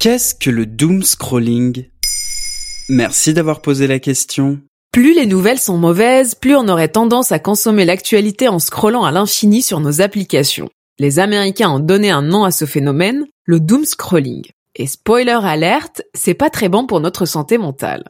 Qu'est-ce que le doom scrolling? Merci d'avoir posé la question. Plus les nouvelles sont mauvaises, plus on aurait tendance à consommer l'actualité en scrollant à l'infini sur nos applications. Les Américains ont donné un nom à ce phénomène, le doom scrolling. Et spoiler alerte, c'est pas très bon pour notre santé mentale.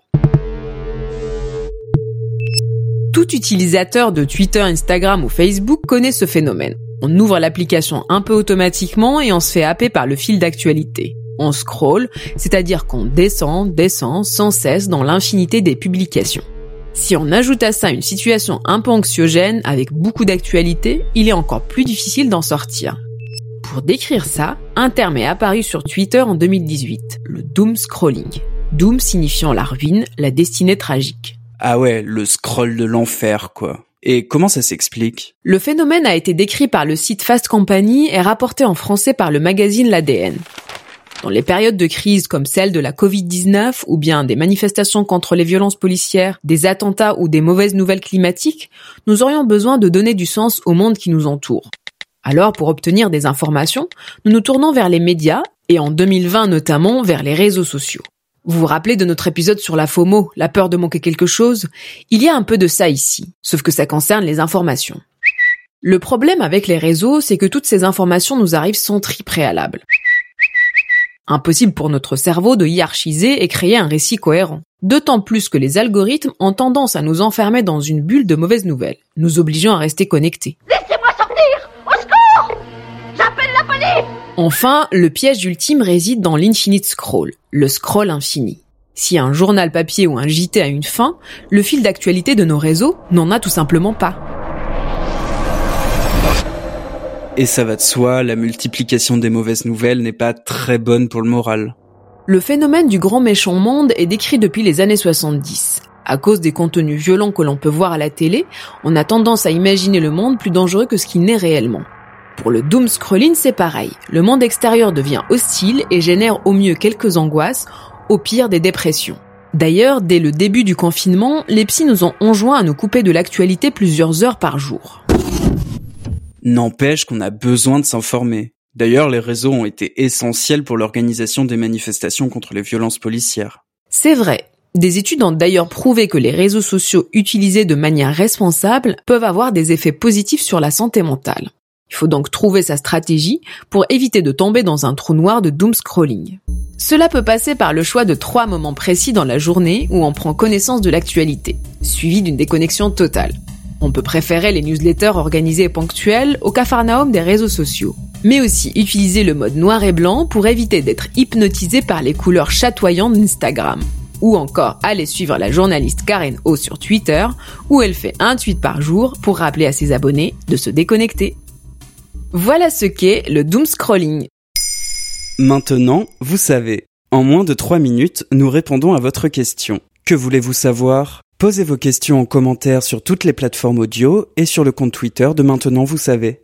Tout utilisateur de Twitter, Instagram ou Facebook connaît ce phénomène. On ouvre l'application un peu automatiquement et on se fait happer par le fil d'actualité. On scroll, c'est-à-dire qu'on descend, descend sans cesse dans l'infinité des publications. Si on ajoute à ça une situation un peu anxiogène avec beaucoup d'actualité, il est encore plus difficile d'en sortir. Pour décrire ça, un terme est apparu sur Twitter en 2018, le doom scrolling. Doom signifiant la ruine, la destinée tragique. Ah ouais, le scroll de l'enfer, quoi. Et comment ça s'explique? Le phénomène a été décrit par le site Fast Company et rapporté en français par le magazine L'ADN. Dans les périodes de crise comme celle de la Covid-19 ou bien des manifestations contre les violences policières, des attentats ou des mauvaises nouvelles climatiques, nous aurions besoin de donner du sens au monde qui nous entoure. Alors, pour obtenir des informations, nous nous tournons vers les médias et en 2020 notamment vers les réseaux sociaux. Vous vous rappelez de notre épisode sur la FOMO, la peur de manquer quelque chose? Il y a un peu de ça ici, sauf que ça concerne les informations. Le problème avec les réseaux, c'est que toutes ces informations nous arrivent sans tri préalable. Impossible pour notre cerveau de hiérarchiser et créer un récit cohérent. D'autant plus que les algorithmes ont tendance à nous enfermer dans une bulle de mauvaises nouvelles, nous obligeant à rester connectés. Laissez-moi sortir Au secours J'appelle la police Enfin, le piège ultime réside dans l'infinite scroll, le scroll infini. Si un journal papier ou un JT a une fin, le fil d'actualité de nos réseaux n'en a tout simplement pas. Et ça va de soi, la multiplication des mauvaises nouvelles n'est pas très bonne pour le moral. Le phénomène du grand méchant monde est décrit depuis les années 70. À cause des contenus violents que l'on peut voir à la télé, on a tendance à imaginer le monde plus dangereux que ce qu'il n'est réellement. Pour le doom scrolling, c'est pareil. Le monde extérieur devient hostile et génère au mieux quelques angoisses, au pire des dépressions. D'ailleurs, dès le début du confinement, les psys nous ont enjoint à nous couper de l'actualité plusieurs heures par jour. N'empêche qu'on a besoin de s'informer. D'ailleurs, les réseaux ont été essentiels pour l'organisation des manifestations contre les violences policières. C'est vrai. Des études ont d'ailleurs prouvé que les réseaux sociaux utilisés de manière responsable peuvent avoir des effets positifs sur la santé mentale. Il faut donc trouver sa stratégie pour éviter de tomber dans un trou noir de doom scrolling. Cela peut passer par le choix de trois moments précis dans la journée où on prend connaissance de l'actualité, suivi d'une déconnexion totale. On peut préférer les newsletters organisées et ponctuelles au cafarnaum des réseaux sociaux. Mais aussi utiliser le mode noir et blanc pour éviter d'être hypnotisé par les couleurs chatoyantes d'Instagram. Ou encore aller suivre la journaliste Karen O sur Twitter, où elle fait un tweet par jour pour rappeler à ses abonnés de se déconnecter. Voilà ce qu'est le doom scrolling. Maintenant, vous savez. En moins de 3 minutes, nous répondons à votre question. Que voulez-vous savoir? Posez vos questions en commentaire sur toutes les plateformes audio et sur le compte Twitter de Maintenant, vous savez.